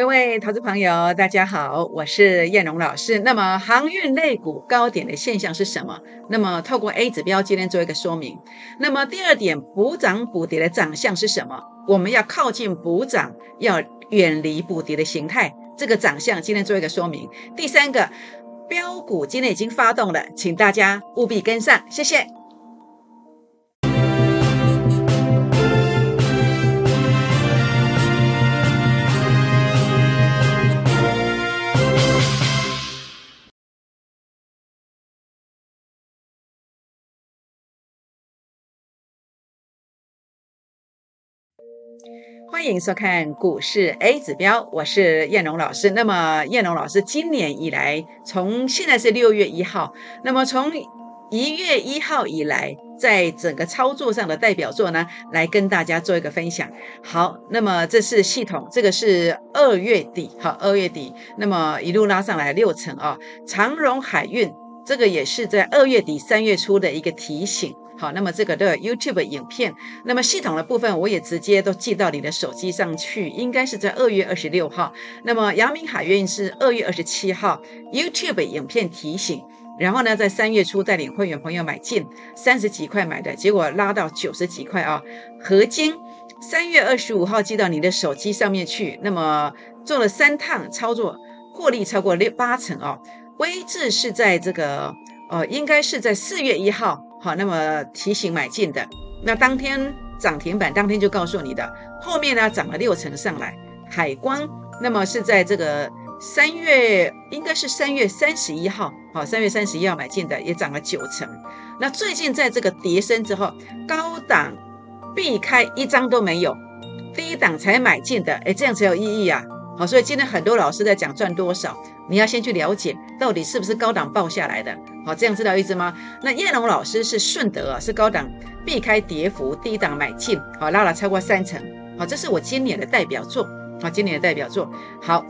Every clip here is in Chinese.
各位投资朋友，大家好，我是燕荣老师。那么航运类股高点的现象是什么？那么透过 A 指标今天做一个说明。那么第二点，补涨补跌的长相是什么？我们要靠近补涨，要远离补跌的形态。这个长相今天做一个说明。第三个，标股今天已经发动了，请大家务必跟上，谢谢。欢迎收看股市 A 指标，我是燕龙老师。那么燕龙老师今年以来，从现在是六月一号，那么从一月一号以来，在整个操作上的代表作呢，来跟大家做一个分享。好，那么这是系统，这个是二月底，好，二月底，那么一路拉上来六成啊。长荣海运这个也是在二月底三月初的一个提醒。好，那么这个的 YouTube 影片，那么系统的部分我也直接都寄到你的手机上去，应该是在二月二十六号。那么阳明海运是二月二十七号 YouTube 影片提醒，然后呢，在三月初带领会员朋友买进三十几块买的，结果拉到九十几块啊。合金三月二十五号寄到你的手机上面去，那么做了三趟操作，获利超过六八成哦。微智是在这个呃，应该是在四月一号。好，那么提醒买进的，那当天涨停板，当天就告诉你的，后面呢涨了六成上来。海光，那么是在这个三月，应该是三月三十一号，好，三月三十一号买进的，也涨了九成。那最近在这个跌升之后，高档避开一张都没有，低档才买进的，哎，这样才有意义啊。好，所以今天很多老师在讲赚多少，你要先去了解到底是不是高档报下来的。好，这样知道意思吗？那叶龙老师是顺德啊，是高档避开跌幅，低档买进，好拉了超过三成。好，这是我今年的代表作。好，今年的代表作。好，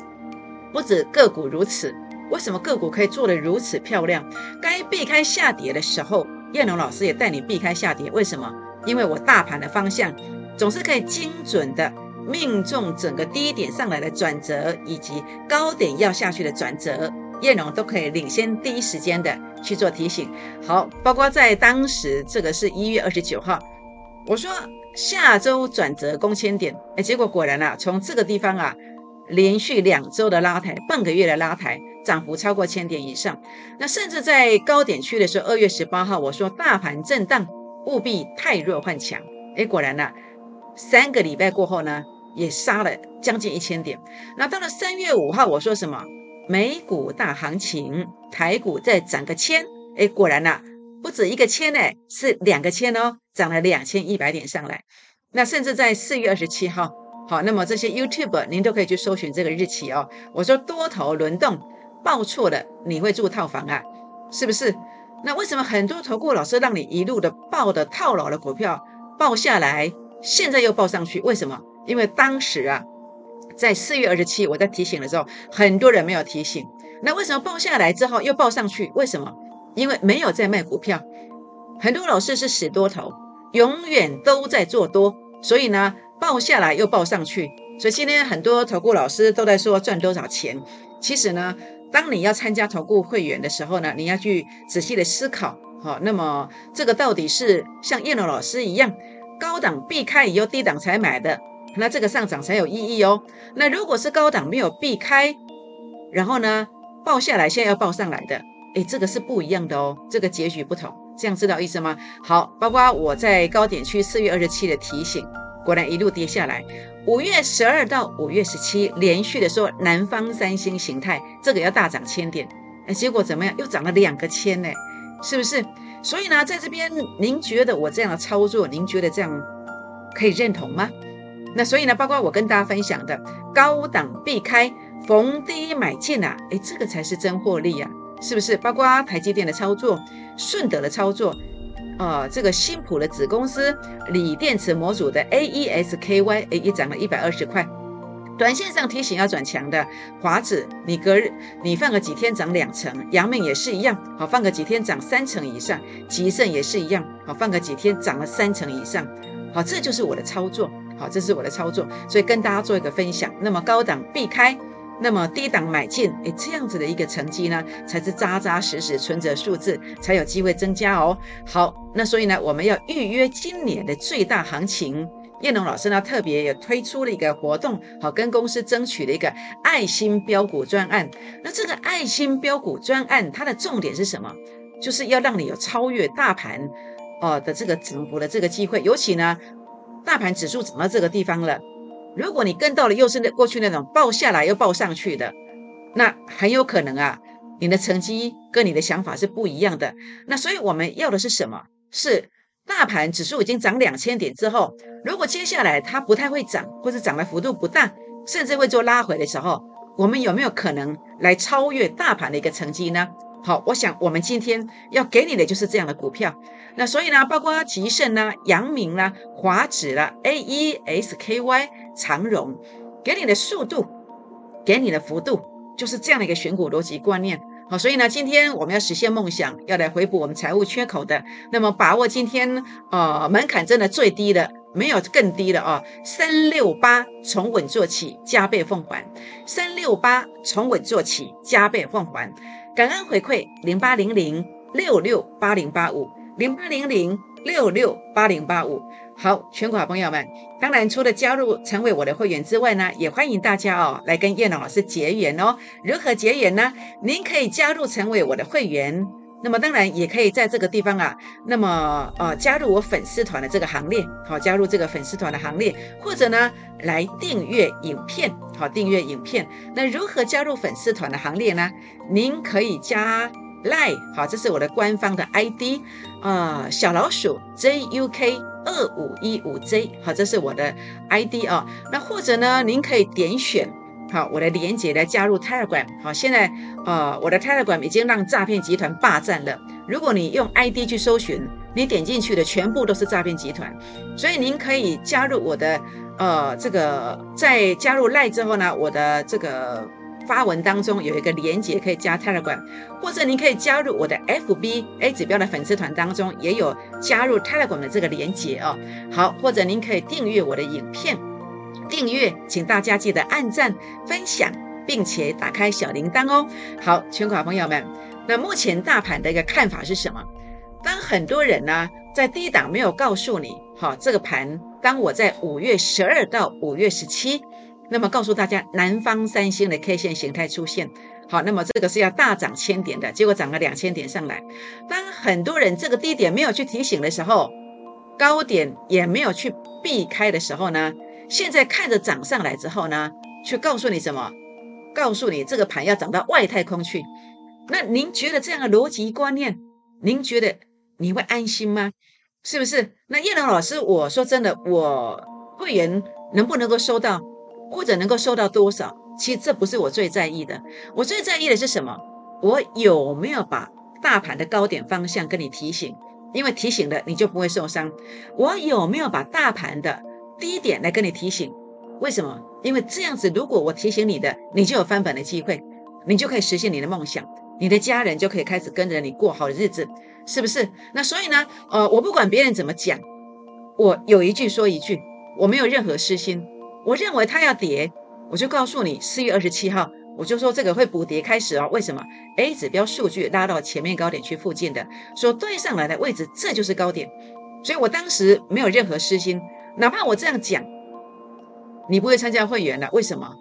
不止个股如此，为什么个股可以做得如此漂亮？该避开下跌的时候，叶龙老师也带你避开下跌。为什么？因为我大盘的方向总是可以精准的。命中整个低点上来的转折，以及高点要下去的转折，叶龙都可以领先第一时间的去做提醒。好，包括在当时这个是一月二十九号，我说下周转折攻千点，哎，结果果然啊，从这个地方啊，连续两周的拉抬，半个月的拉抬，涨幅超过千点以上。那甚至在高点区的时候，二月十八号，我说大盘震荡，务必太弱换强。哎，果然呢。三个礼拜过后呢，也杀了将近一千点。那到了三月五号，我说什么？美股大行情，台股再涨个千。哎，果然呐，不止一个千呢，是两个千哦，涨了两千一百点上来。那甚至在四月二十七号，好，那么这些 YouTube 您都可以去搜寻这个日期哦。我说多头轮动，报错了你会住套房啊，是不是？那为什么很多投顾老师让你一路的报的套牢的股票报下来？现在又报上去，为什么？因为当时啊，在四月二十七，我在提醒的时候，很多人没有提醒。那为什么报下来之后又报上去？为什么？因为没有在卖股票，很多老师是死多头，永远都在做多，所以呢，报下来又报上去。所以今天很多投顾老师都在说赚多少钱。其实呢，当你要参加投顾会员的时候呢，你要去仔细的思考，好，那么这个到底是像叶龙老师一样？高档避开以后，低档才买的，那这个上涨才有意义哦。那如果是高档没有避开，然后呢，报下来现在要报上来的，哎，这个是不一样的哦，这个结局不同，这样知道意思吗？好，包括我在高点区四月二十七的提醒，果然一路跌下来。五月十二到五月十七连续的说南方三星形态，这个要大涨千点，哎，结果怎么样？又涨了两个千呢，是不是？所以呢，在这边，您觉得我这样的操作，您觉得这样可以认同吗？那所以呢，包括我跟大家分享的高档避开，逢低买进啊，诶，这个才是真获利啊，是不是？包括台积电的操作，顺德的操作，啊，这个新普的子公司锂电池模组的 AESKY，诶，也涨了一百二十块。短线上提醒要转强的华子，你隔日你放个几天涨两成，阳明也是一样，好放个几天涨三成以上，吉盛也是一样，好放个几天涨了三成以上，好这就是我的操作，好，这是我的操作，所以跟大家做一个分享。那么高档避开，那么低档买进，诶，这样子的一个成绩呢，才是扎扎实实存着数字，才有机会增加哦。好，那所以呢，我们要预约今年的最大行情。叶龙老师呢，特别也推出了一个活动，好，跟公司争取了一个爱心标股专案。那这个爱心标股专案，它的重点是什么？就是要让你有超越大盘哦的这个涨幅的这个机会。尤其呢，大盘指数涨到这个地方了，如果你跟到了又是那过去那种报下来又报上去的，那很有可能啊，你的成绩跟你的想法是不一样的。那所以我们要的是什么？是。大盘指数已经涨两千点之后，如果接下来它不太会涨，或者涨的幅度不大，甚至会做拉回的时候，我们有没有可能来超越大盘的一个成绩呢？好，我想我们今天要给你的就是这样的股票。那所以呢，包括吉盛啦、阳明啦、华指啦、A E S K Y、长荣，给你的速度，给你的幅度，就是这样的一个选股逻辑观念。好，所以呢，今天我们要实现梦想，要来回补我们财务缺口的，那么把握今天呃门槛真的最低的，没有更低的啊，三六八从稳做起，加倍奉还，三六八从稳做起，加倍奉还，感恩回馈零八零零六六八零八五零八零零六六八零八五。好，全国好朋友们，当然除了加入成为我的会员之外呢，也欢迎大家哦来跟叶老师结缘哦。如何结缘呢？您可以加入成为我的会员，那么当然也可以在这个地方啊，那么呃加入我粉丝团的这个行列，好，加入这个粉丝团的行列，或者呢来订阅影片，好，订阅影片。那如何加入粉丝团的行列呢？您可以加。赖好，这是我的官方的 ID 啊，小老鼠 JUK 二五一五 J 好，这是我的 ID 啊。那或者呢，您可以点选好我的连接来加入 Telegram 好。现在呃，我的 Telegram 已经让诈骗集团霸占了。如果你用 ID 去搜寻，你点进去的全部都是诈骗集团，所以您可以加入我的呃这个，在加入赖之后呢，我的这个。发文当中有一个连接可以加 Telegram，或者您可以加入我的 FB A 指标的粉丝团当中也有加入 Telegram 的这个连接哦。好，或者您可以订阅我的影片，订阅，请大家记得按赞、分享，并且打开小铃铛哦。好，全国朋友们，那目前大盘的一个看法是什么？当很多人呢在低档没有告诉你，好，这个盘，当我在五月十二到五月十七。那么告诉大家，南方三星的 K 线形态出现，好，那么这个是要大涨千点的，结果涨了两千点上来。当很多人这个低点没有去提醒的时候，高点也没有去避开的时候呢，现在看着涨上来之后呢，却告诉你什么？告诉你这个盘要涨到外太空去。那您觉得这样的逻辑观念，您觉得你会安心吗？是不是？那叶龙老师，我说真的，我会员能不能够收到？或者能够收到多少？其实这不是我最在意的，我最在意的是什么？我有没有把大盘的高点方向跟你提醒？因为提醒了你就不会受伤。我有没有把大盘的第一点来跟你提醒？为什么？因为这样子，如果我提醒你的，你就有翻本的机会，你就可以实现你的梦想，你的家人就可以开始跟着你过好日子，是不是？那所以呢，呃，我不管别人怎么讲，我有一句说一句，我没有任何私心。我认为它要跌，我就告诉你，四月二十七号，我就说这个会补跌开始哦。为什么？A 指标数据拉到前面高点区附近的，所对上来的位置，这就是高点。所以我当时没有任何私心，哪怕我这样讲，你不会参加会员了。为什么？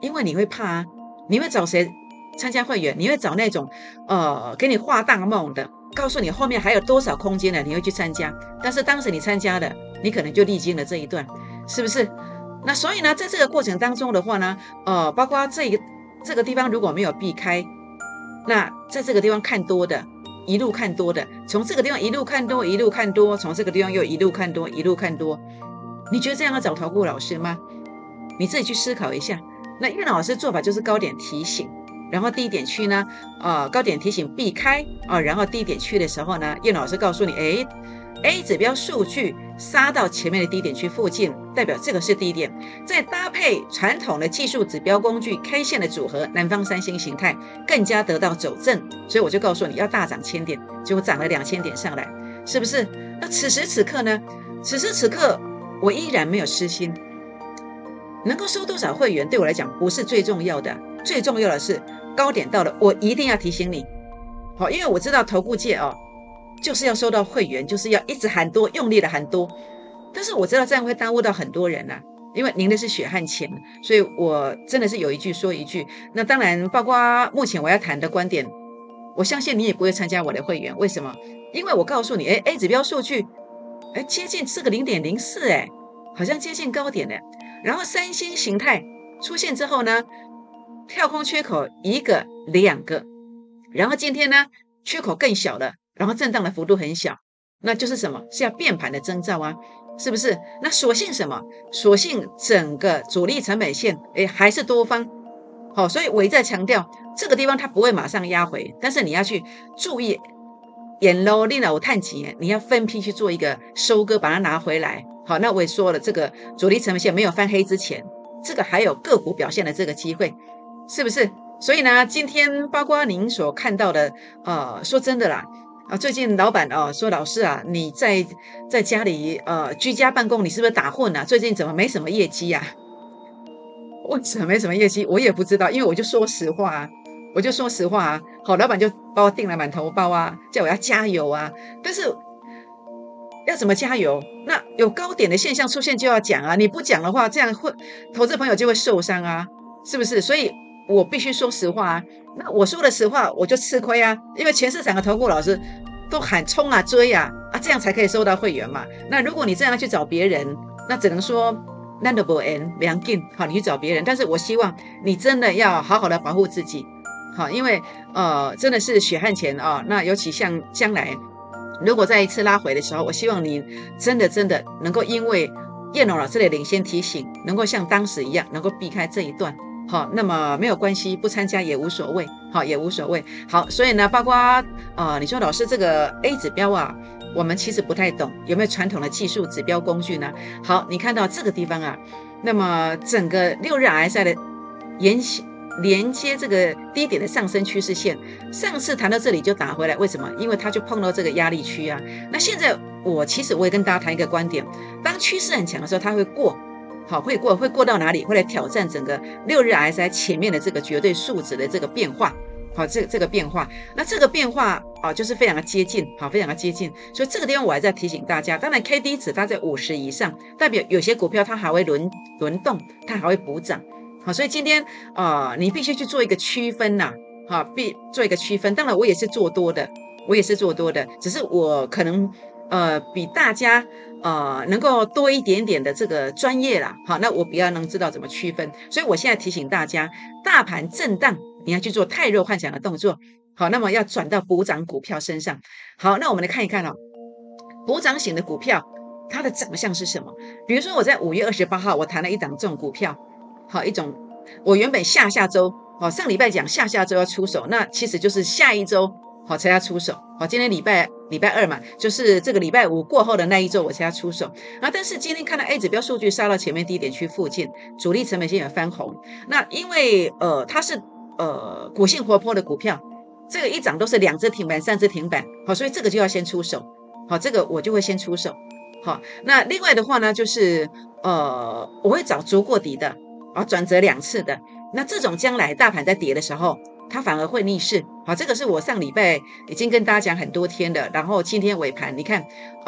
因为你会怕啊，你会找谁参加会员？你会找那种呃给你画大梦的，告诉你后面还有多少空间的，你会去参加。但是当时你参加了，你可能就历经了这一段。是不是？那所以呢，在这个过程当中的话呢，呃，包括这个这个地方如果没有避开，那在这个地方看多的，一路看多的，从这个地方一路看多，一路看多，从这个地方又一路看多，一路看多，你觉得这样要找陶顾老师吗？你自己去思考一下。那叶老师做法就是高点提醒，然后低点去呢，呃，高点提醒避开啊，然后低点去的时候呢，叶老师告诉你，哎。A 指标数据杀到前面的低点区附近，代表这个是低点。再搭配传统的技术指标工具 K 线的组合，南方三星形态更加得到走正。所以我就告诉你要大涨千点，结果涨了两千点上来，是不是？那此时此刻呢？此时此刻我依然没有私心。能够收多少会员对我来讲不是最重要的，最重要的是高点到了，我一定要提醒你。好，因为我知道投顾界哦，就是要收到会员，就是要一直喊多，用力的喊多。但是我知道这样会耽误到很多人呐，因为您的是血汗钱，所以我真的是有一句说一句。那当然，包括目前我要谈的观点，我相信你也不会参加我的会员。为什么？因为我告诉你，哎，A 指标数据，哎，接近这个零点零四，哎，好像接近高点的。然后三星形态出现之后呢，跳空缺口一个两个，然后今天呢缺口更小了，然后震荡的幅度很小，那就是什么？是要变盘的征兆啊，是不是？那所幸什么？所幸整个主力成本线哎还是多方，好，所以我一再强调这个地方它不会马上压回，但是你要去注意，眼喽，另外我探几，你要分批去做一个收割，把它拿回来。好，那我也说了，这个主力成本线没有翻黑之前，这个还有个股表现的这个机会，是不是？所以呢，今天包括您所看到的，呃，说真的啦，啊，最近老板哦说，老师啊，你在在家里呃居家办公，你是不是打混啊？最近怎么没什么业绩呀？为什么没什么业绩？我也不知道，因为我就说实话啊，我就说实话啊。好，老板就把我订了满头包啊，叫我要加油啊，但是。要怎么加油？那有高点的现象出现就要讲啊！你不讲的话，这样会投资朋友就会受伤啊，是不是？所以我必须说实话啊。那我说了实话，我就吃亏啊，因为全市场的投顾老师都喊冲啊追啊啊，这样才可以收到会员嘛。那如果你这样去找别人，那只能说 landable and 良进好，你去找别人。但是我希望你真的要好好的保护自己，好，因为呃真的是血汗钱啊。那尤其像将来。如果再一次拉回的时候，我希望你真的真的能够因为叶龙老师的领先提醒，能够像当时一样，能够避开这一段。好，那么没有关系，不参加也无所谓。好，也无所谓。好，所以呢，包括啊，你说老师这个 A 指标啊，我们其实不太懂，有没有传统的技术指标工具呢？好，你看到这个地方啊，那么整个六日 RSI 的沿连接这个低点的上升趋势线，上次谈到这里就打回来，为什么？因为它就碰到这个压力区啊。那现在我其实我也跟大家谈一个观点，当趋势很强的时候，它会过，好会过，会过到哪里？会来挑战整个六日 RSI 前面的这个绝对数值的这个变化，好，这这个变化，那这个变化啊，就是非常的接近，好，非常的接近。所以这个地方我还在提醒大家，当然 K D 值它在五十以上，代表有些股票它还会轮轮动，它还会补涨。好，所以今天啊，你必须去做一个区分呐，好，必做一个区分。当然，我也是做多的，我也是做多的，只是我可能呃比大家呃能够多一点点的这个专业啦。好，那我比较能知道怎么区分。所以我现在提醒大家，大盘震荡，你要去做太弱幻想的动作。好，那么要转到补涨股票身上。好，那我们来看一看哦，补涨型的股票它的长相是什么？比如说我在五月二十八号，我谈了一档这种股票。好一种，我原本下下周，好上礼拜讲下下周要出手，那其实就是下一周好才要出手。好，今天礼拜礼拜二嘛，就是这个礼拜五过后的那一周我才要出手。啊，但是今天看到 A 指标数据杀到前面低点区附近，主力成本线也翻红。那因为呃它是呃股性活泼的股票，这个一涨都是两只停板、三只停板，好，所以这个就要先出手。好，这个我就会先出手。好，那另外的话呢，就是呃我会找足过底的。啊，转折两次的，那这种将来大盘在跌的时候，它反而会逆势。好，这个是我上礼拜已经跟大家讲很多天的，然后今天尾盘，你看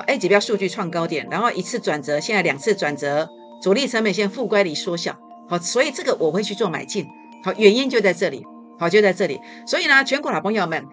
，A 指标数据创高点，然后一次转折，现在两次转折，主力成本线负乖离缩小。好，所以这个我会去做买进。好，原因就在这里。好，就在这里。所以呢，全国老朋友们，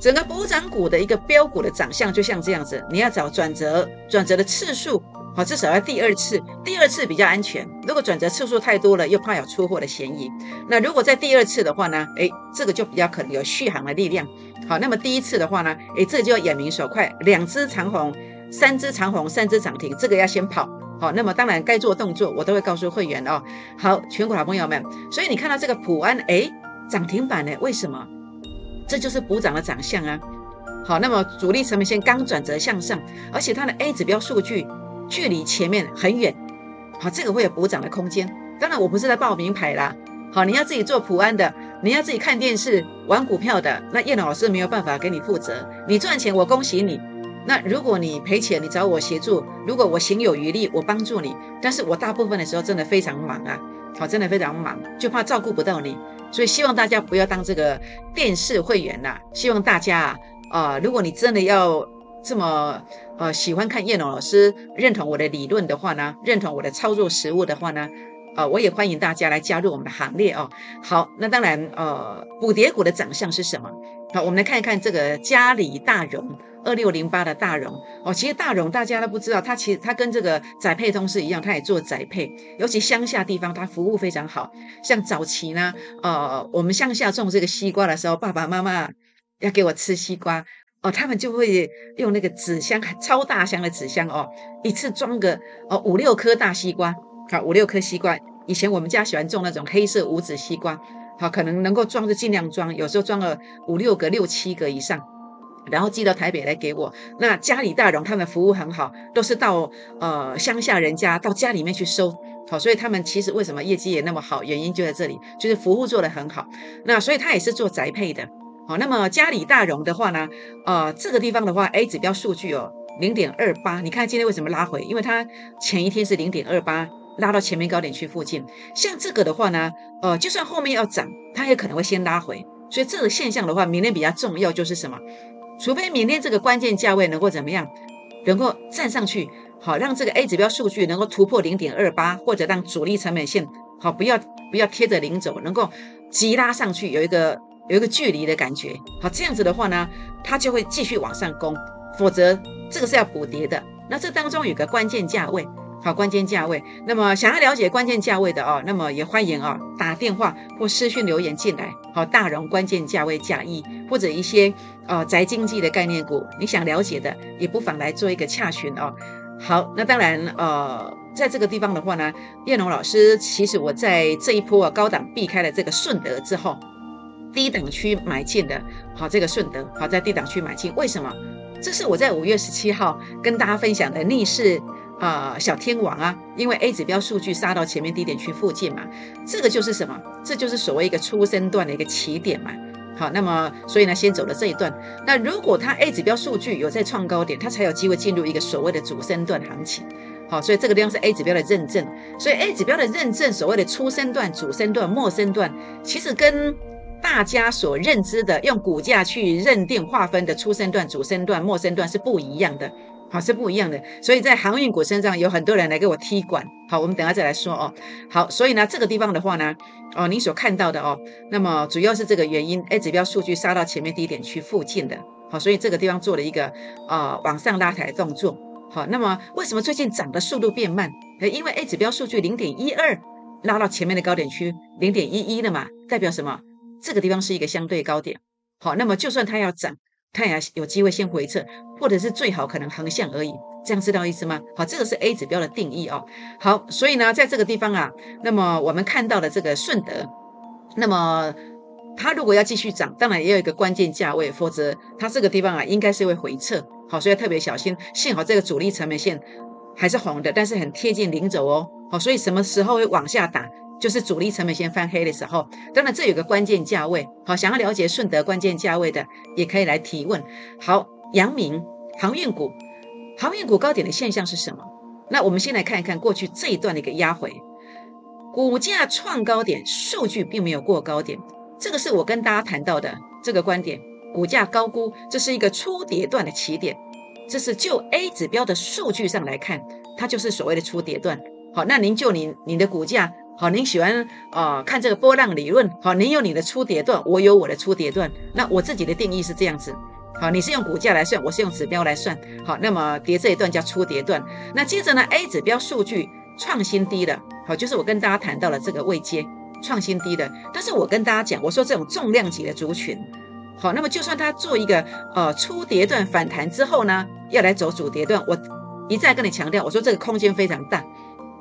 整个补涨股的一个标股的长相就像这样子，你要找转折，转折的次数。好，至少要第二次，第二次比较安全。如果转折次数太多了，又怕有出货的嫌疑。那如果在第二次的话呢？哎，这个就比较可能有续航的力量。好，那么第一次的话呢？哎，这就要眼明手快，两只长虹，三只长虹，三只涨停，这个要先跑。好，那么当然该做动作，我都会告诉会员哦。好，全国好朋友们，所以你看到这个普安，哎，涨停板呢？为什么？这就是补涨的长相啊。好，那么主力成本线刚转折向上，而且它的 A 指标数据。距离前面很远，好，这个会有补涨的空间。当然，我不是在报名牌啦。好，你要自己做普安的，你要自己看电视、玩股票的，那叶老师没有办法给你负责。你赚钱，我恭喜你。那如果你赔钱，你找我协助；如果我行有余力，我帮助你。但是我大部分的时候真的非常忙啊，好，真的非常忙，就怕照顾不到你。所以希望大家不要当这个电视会员呐。希望大家啊，啊，如果你真的要这么呃喜欢看叶龙老师，认同我的理论的话呢，认同我的操作实务的话呢，呃，我也欢迎大家来加入我们的行列哦。好，那当然呃，补跌股的长相是什么？好，我们来看一看这个嘉里大荣。二六零八的大荣哦，其实大荣大家都不知道，它其实它跟这个宅配通是一样，它也做宅配，尤其乡下地方，它服务非常好。像早期呢，呃，我们乡下种这个西瓜的时候，爸爸妈妈要给我吃西瓜哦，他们就会用那个纸箱，超大箱的纸箱哦，一次装个哦五六颗大西瓜，好五六颗西瓜。以前我们家喜欢种那种黑色无籽西瓜，好可能能够装就尽量装，有时候装了五六个、六七个以上。然后寄到台北来给我。那家里大荣他们服务很好，都是到呃乡下人家到家里面去收，好，所以他们其实为什么业绩也那么好，原因就在这里，就是服务做得很好。那所以他也是做宅配的，好，那么家里大荣的话呢，呃，这个地方的话，A 指标数据哦，零点二八，你看今天为什么拉回？因为它前一天是零点二八，拉到前面高点区附近。像这个的话呢，呃，就算后面要涨，它也可能会先拉回。所以这个现象的话，明天比较重要就是什么？除非明天这个关键价位能够怎么样，能够站上去，好让这个 A 指标数据能够突破零点二八，或者让主力成本线好不要不要贴着零走，能够急拉上去，有一个有一个距离的感觉，好这样子的话呢，它就会继续往上攻，否则这个是要补跌的。那这当中有个关键价位。好，关键价位。那么想要了解关键价位的哦，那么也欢迎啊打电话或私讯留言进来。好，大荣关键价位加一，或者一些呃宅经济的概念股，你想了解的，也不妨来做一个洽询哦。好，那当然呃，在这个地方的话呢，叶龙老师其实我在这一波啊高档避开了这个顺德之后，低档区买进的。好，这个顺德好在低档区买进，为什么？这是我在五月十七号跟大家分享的逆势。啊，小天王啊，因为 A 指标数据杀到前面低点区附近嘛，这个就是什么？这就是所谓一个初升段的一个起点嘛。好，那么所以呢，先走了这一段。那如果它 A 指标数据有在创高点，它才有机会进入一个所谓的主升段行情。好，所以这个地方是 A 指标的认证。所以 A 指标的认证，所谓的初升段、主升段、末升段，其实跟大家所认知的用股价去认定划分的初升段、主升段、末升段是不一样的。好是不一样的，所以在航运股身上有很多人来给我踢馆。好，我们等下再来说哦。好，所以呢，这个地方的话呢，哦，你所看到的哦，那么主要是这个原因，A 指标数据杀到前面低点区附近的。好，所以这个地方做了一个呃往上拉抬动作。好，那么为什么最近涨的速度变慢？因为 A 指标数据零点一二拉到前面的高点区零点一一了嘛，代表什么？这个地方是一个相对高点。好，那么就算它要涨。它也有机会先回撤，或者是最好可能横向而已，这样知道意思吗？好，这个是 A 指标的定义哦。好，所以呢，在这个地方啊，那么我们看到的这个顺德，那么它如果要继续涨，当然也有一个关键价位，否则它这个地方啊，应该是会回撤。好，所以要特别小心。幸好这个主力成本线还是红的，但是很贴近零轴哦。好，所以什么时候会往下打？就是主力成本线翻黑的时候，当然这有个关键价位。好，想要了解顺德关键价位的，也可以来提问。好，阳明航运股，航运股高点的现象是什么？那我们先来看一看过去这一段的一个压回，股价创高点，数据并没有过高点，这个是我跟大家谈到的这个观点。股价高估，这是一个初跌段的起点，这是就 A 指标的数据上来看，它就是所谓的初跌段。好，那您就你你的股价。好，您喜欢啊看这个波浪理论。好，您有你的初跌段，我有我的初跌段。那我自己的定义是这样子。好，你是用股价来算，我是用指标来算。好，那么跌这一段叫初跌段。那接着呢，A 指标数据创新低了。好，就是我跟大家谈到了这个位阶创新低的。但是我跟大家讲，我说这种重量级的族群，好，那么就算它做一个呃初跌段反弹之后呢，要来走主跌段，我一再跟你强调，我说这个空间非常大。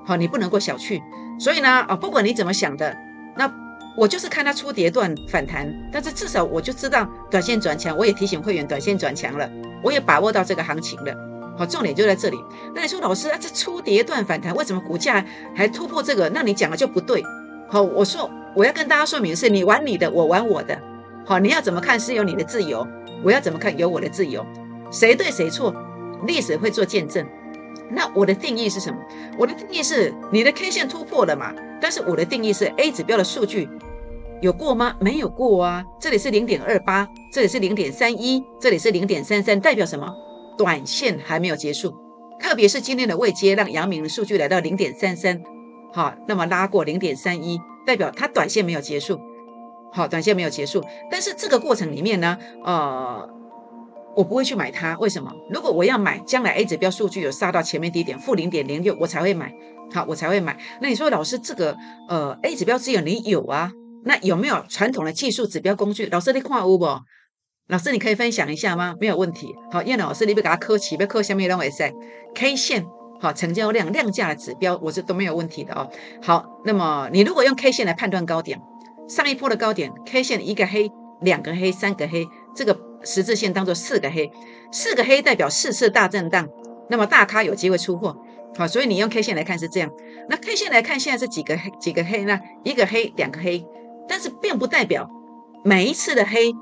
好，你不能够小觑。所以呢，啊，不管你怎么想的，那我就是看它出跌段反弹，但是至少我就知道短线转强，我也提醒会员短线转强了，我也把握到这个行情了。好，重点就在这里。那你说老师啊，这出跌段反弹为什么股价还突破这个？那你讲的就不对。好，我说我要跟大家说明是，你玩你的，我玩我的。好，你要怎么看是有你的自由，我要怎么看有我的自由，谁对谁错，历史会做见证。那我的定义是什么？我的定义是你的 K 线突破了嘛？但是我的定义是 A 指标的数据有过吗？没有过啊。这里是零点二八，这里是零点三一，这里是零点三三，代表什么？短线还没有结束。特别是今天的未接，让阳明的数据来到零点三三，好，那么拉过零点三一，代表它短线没有结束。好，短线没有结束，但是这个过程里面呢，呃。我不会去买它，为什么？如果我要买，将来 A 指标数据有杀到前面低点负零点零六，我才会买。好，我才会买。那你说老师，这个呃 A 指标只有你有啊？那有没有传统的技术指标工具？老师你看有不？老师你可以分享一下吗？没有问题。好，叶老师你不给他磕起，不磕下面认为是 K 线好成交量量价的指标，我是都没有问题的哦。好，那么你如果用 K 线来判断高点，上一波的高点 K 线一个黑、两个黑、三个黑，这个。十字线当做四个黑，四个黑代表四次大震荡，那么大咖有机会出货，好，所以你用 K 线来看是这样。那 K 线来看现在是几个黑几个黑呢？一个黑，两个黑，但是并不代表每一次的黑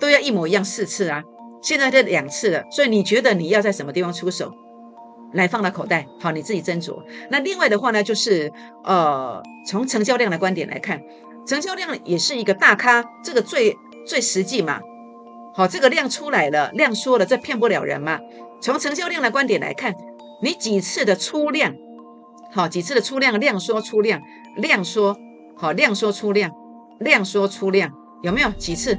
都要一模一样四次啊。现在这两次了，所以你觉得你要在什么地方出手来放到口袋？好，你自己斟酌。那另外的话呢，就是呃，从成交量的观点来看，成交量也是一个大咖，这个最最实际嘛。好，这个量出来了，量缩了，这骗不了人嘛。从成交量的观点来看，你几次的出量，好，几次的出量，量缩出量，量缩，好，量缩出量，量缩出量，有没有几次？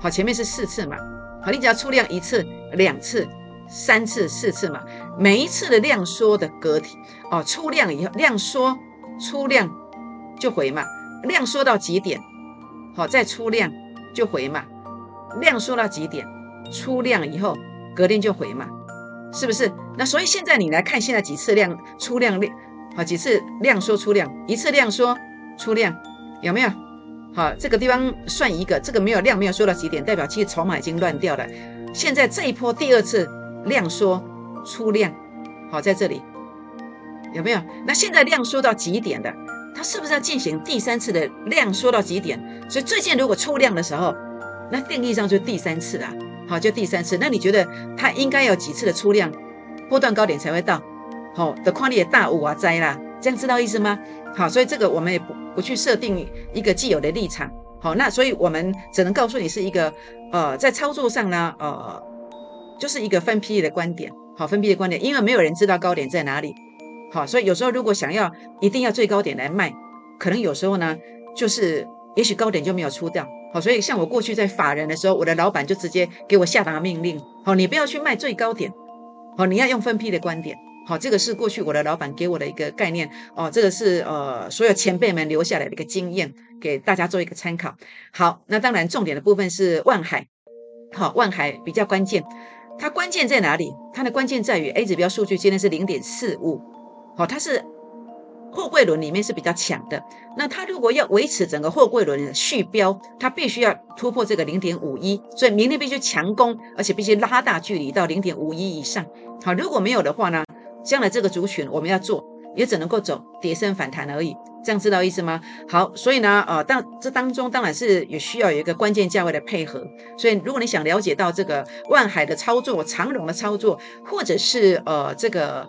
好，前面是四次嘛。好，你只要出量一次、两次、三次、四次嘛，每一次的量缩的个体，哦，出量以后量缩出量就回嘛，量缩到极点，好，再出量就回嘛。量缩到极点，出量以后隔天就回嘛，是不是？那所以现在你来看，现在几次量出量量，好几次量缩出量，一次量缩出量，有没有？好，这个地方算一个，这个没有量没有缩到极点，代表其实筹码已经乱掉了。现在这一波第二次量缩出量，好在这里有没有？那现在量缩到极点的，它是不是要进行第三次的量缩到极点？所以最近如果出量的时候。那定义上就第三次啦，好，就第三次。那你觉得它应该有几次的出量波段高点才会到？好，的矿力也大五啊灾啦，这样知道意思吗？好，所以这个我们也不不去设定一个既有的立场。好，那所以我们只能告诉你是一个呃，在操作上呢，呃，就是一个分批的观点。好，分批的观点，因为没有人知道高点在哪里。好，所以有时候如果想要一定要最高点来卖，可能有时候呢，就是也许高点就没有出掉。好，所以像我过去在法人的时候，我的老板就直接给我下达命令，好，你不要去卖最高点，好，你要用分批的观点，好，这个是过去我的老板给我的一个概念，哦，这个是呃所有前辈们留下来的一个经验，给大家做一个参考。好，那当然重点的部分是万海，好，万海比较关键，它关键在哪里？它的关键在于 A 指标数据今天是零点四五，好，它是。货柜轮里面是比较强的，那它如果要维持整个货柜轮的续标，它必须要突破这个零点五一，所以明天必须强攻，而且必须拉大距离到零点五一以上。好，如果没有的话呢，将来这个族群我们要做，也只能够走跌升反弹而已。这样知道意思吗？好，所以呢，呃，当这当中当然是也需要有一个关键价位的配合。所以如果你想了解到这个万海的操作、长荣的操作，或者是呃这个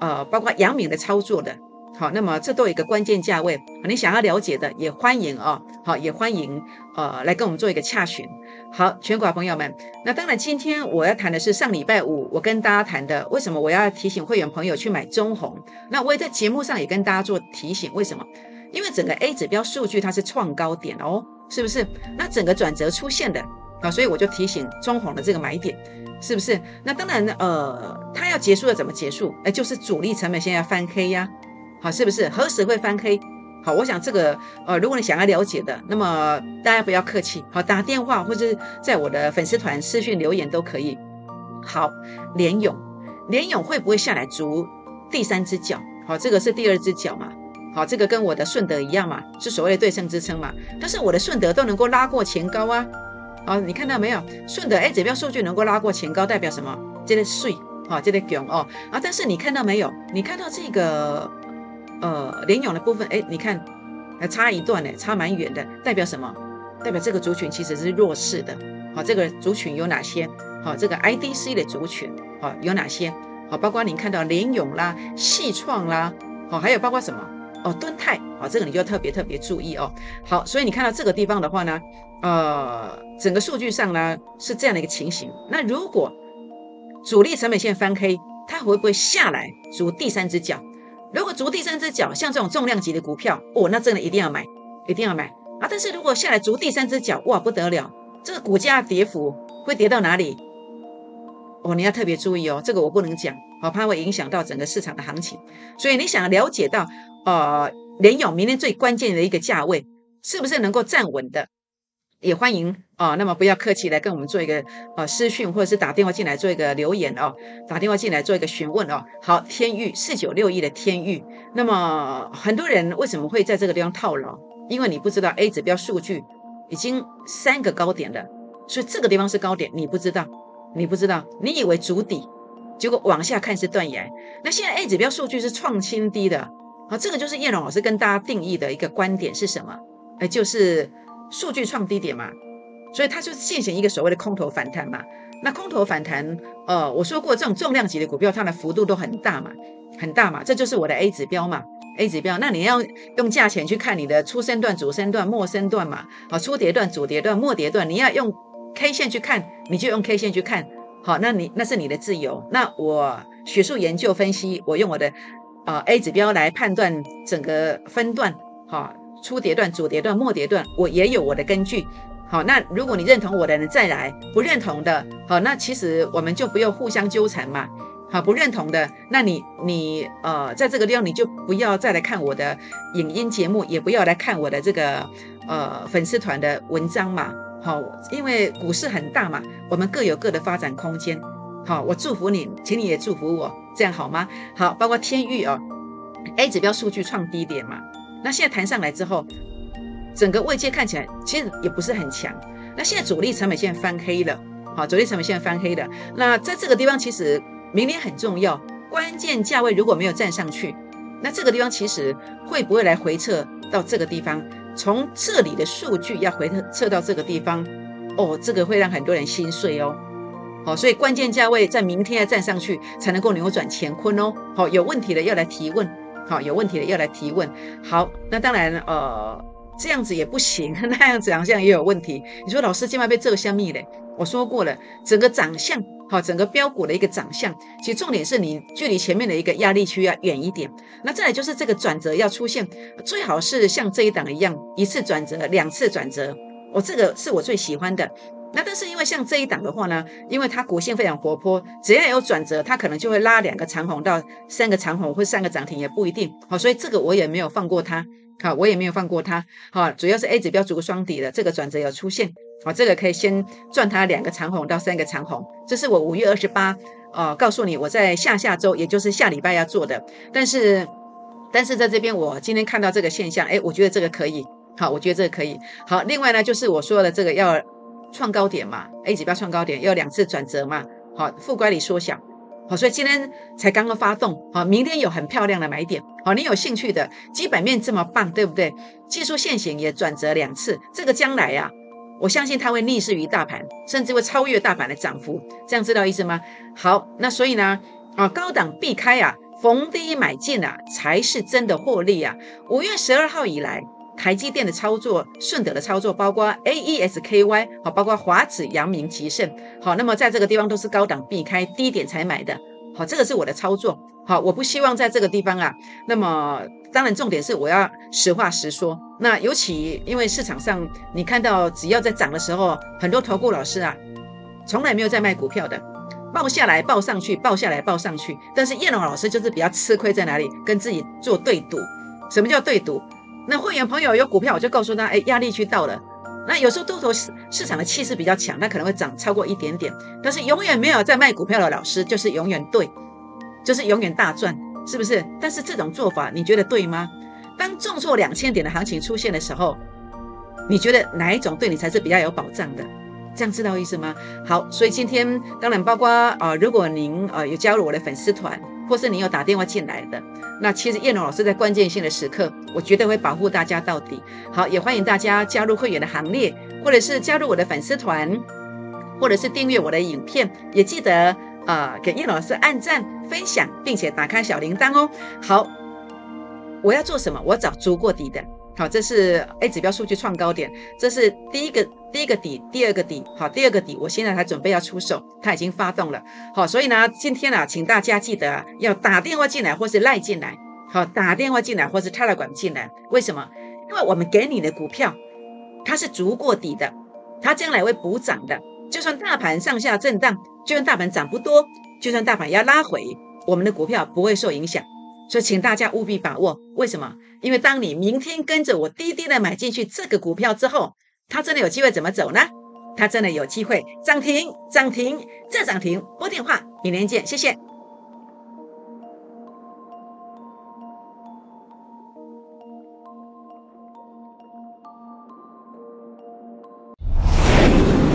呃包括阳明的操作的。好，那么这都有一个关键价位，你想要了解的也欢迎啊，好也欢迎呃来跟我们做一个洽询。好，全国朋友们，那当然今天我要谈的是上礼拜五我跟大家谈的，为什么我要提醒会员朋友去买中红？那我也在节目上也跟大家做提醒，为什么？因为整个 A 指标数据它是创高点哦，是不是？那整个转折出现的啊，所以我就提醒中红的这个买点，是不是？那当然呃，它要结束了怎么结束？哎，就是主力成本现在翻黑呀。好，是不是何时会翻黑？好，我想这个呃，如果你想要了解的，那么大家不要客气，好，打电话或者在我的粉丝团私讯留言都可以。好，联勇，联勇会不会下来逐第三只脚？好，这个是第二只脚嘛？好，这个跟我的顺德一样嘛，是所谓的对称支撑嘛？但是我的顺德都能够拉过前高啊！好，你看到没有？顺德 A 指标数据能够拉过前高，代表什么？这个税，好，这个囧哦啊！但是你看到没有？你看到这个？呃，联勇的部分，哎，你看，还差一段呢，差蛮远的，代表什么？代表这个族群其实是弱势的。好，这个族群有哪些？好，这个 IDC 的族群，好，有哪些？好，包括您看到联勇啦、细创啦，好，还有包括什么？哦，敦泰，好，这个你就特别特别注意哦。好，所以你看到这个地方的话呢，呃，整个数据上呢是这样的一个情形。那如果主力成本线翻黑，它会不会下来筑第三只脚？如果足第三只脚，像这种重量级的股票，哦，那真的一定要买，一定要买啊！但是如果下来足第三只脚，哇，不得了，这个股价跌幅会跌到哪里？哦，你要特别注意哦，这个我不能讲，我怕会影响到整个市场的行情。所以你想了解到，呃，联友明天最关键的一个价位是不是能够站稳的？也欢迎啊，那么不要客气来跟我们做一个呃私讯，或者是打电话进来做一个留言哦，打电话进来做一个询问哦。好，天域四九六亿的天域，那么很多人为什么会在这个地方套牢？因为你不知道 A 指标数据已经三个高点了，所以这个地方是高点，你不知道，你不知道，你以为足底，结果往下看是断崖。那现在 A 指标数据是创新低的，好，这个就是叶龙老师跟大家定义的一个观点是什么？哎，就是。数据创低点嘛，所以它就现行一个所谓的空头反弹嘛。那空头反弹，呃，我说过这种重量级的股票，它的幅度都很大嘛，很大嘛，这就是我的 A 指标嘛，A 指标。那你要用价钱去看你的初升段、主升段、末升段嘛，好，初跌段、主跌段、末跌段，你要用 K 线去看，你就用 K 线去看，好，那你那是你的自由。那我学术研究分析，我用我的呃 A 指标来判断整个分段，好。初跌段、主跌段、末跌段，我也有我的根据。好，那如果你认同我的人再来，不认同的，好，那其实我们就不用互相纠缠嘛。好，不认同的，那你你呃，在这个地方你就不要再来看我的影音节目，也不要来看我的这个呃粉丝团的文章嘛。好，因为股市很大嘛，我们各有各的发展空间。好，我祝福你，请你也祝福我，这样好吗？好，包括天域哦，A 指标数据创低点嘛。那现在弹上来之后，整个位阶看起来其实也不是很强。那现在主力成本线翻黑了，好，主力成本线翻黑了。那在这个地方其实明年很重要，关键价位如果没有站上去，那这个地方其实会不会来回撤到这个地方？从这里的数据要回撤到这个地方，哦，这个会让很多人心碎哦。好，所以关键价位在明天要站上去才能够扭转乾坤哦。好，有问题的要来提问。好，有问题的要来提问。好，那当然，呃，这样子也不行，那样子好像也有问题。你说老师今晚被这个香蜜嘞？我说过了，整个长相，好，整个标股的一个长相，其实重点是你距离前面的一个压力区要远一点。那再来就是这个转折要出现，最好是像这一档一样，一次转折，两次转折。我这个是我最喜欢的。那但是因为像这一档的话呢，因为它股性非常活泼，只要有转折，它可能就会拉两个长红到三个长红或三个涨停也不一定。好，所以这个我也没有放过它。好，我也没有放过它。好，主要是 A 指标足双底的这个转折有出现。好，这个可以先赚它两个长红到三个长红。这是我五月二十八呃告诉你我在下下周，也就是下礼拜要做的。但是但是在这边我今天看到这个现象，哎，我觉得这个可以。好，我觉得这个可以。好，另外呢就是我说的这个要。创高点嘛，A 指标创高点要两次转折嘛，好，负乖离缩小，好，所以今天才刚刚发动，好，明天有很漂亮的买点，好，你有兴趣的，基本面这么棒，对不对？技术线型也转折两次，这个将来呀，我相信它会逆势于大盘，甚至会超越大盘的涨幅，这样知道意思吗？好，那所以呢，啊，高档避开啊，逢低买进啊，才是真的获利啊。五月十二号以来。台积电的操作，顺德的操作，包括 A E S K Y，好，包括华子、阳明、吉盛，好，那么在这个地方都是高档避开低点才买的，好，这个是我的操作，好，我不希望在这个地方啊，那么当然重点是我要实话实说，那尤其因为市场上你看到只要在涨的时候，很多投顾老师啊，从来没有在卖股票的，报下来报上去，报下来报上去，但是叶龙老师就是比较吃亏在哪里，跟自己做对赌，什么叫对赌？那会员朋友有股票，我就告诉他，哎，压力区到了。那有时候多头市市场的气势比较强，它可能会涨超过一点点。但是永远没有在卖股票的老师，就是永远对，就是永远大赚，是不是？但是这种做法，你觉得对吗？当重挫两千点的行情出现的时候，你觉得哪一种对你才是比较有保障的？这样知道意思吗？好，所以今天当然包括啊，如果您呃有加入我的粉丝团。或是你有打电话进来的，那其实叶龙老师在关键性的时刻，我绝对会保护大家到底。好，也欢迎大家加入会员的行列，或者是加入我的粉丝团，或者是订阅我的影片。也记得啊，给叶老师按赞、分享，并且打开小铃铛哦。好，我要做什么？我找足过底的。好，这是 A 指标数据创高点，这是第一个第一个底，第二个底。好，第二个底，我现在才准备要出手，它已经发动了。好，所以呢，今天呢，请大家记得啊，要打电话进来或是赖进来。好，打电话进来或是 Telegram 进来。为什么？因为我们给你的股票，它是足过底的，它将来会补涨的。就算大盘上下震荡，就算大盘涨不多，就算大盘要拉回，我们的股票不会受影响。所以，请大家务必把握。为什么？因为当你明天跟着我滴滴的买进去这个股票之后，它真的有机会怎么走呢？它真的有机会涨停，涨停再涨停。拨电话，明天见，谢谢。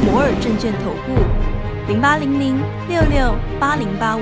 摩尔证券投顾，零八零零六六八零八五。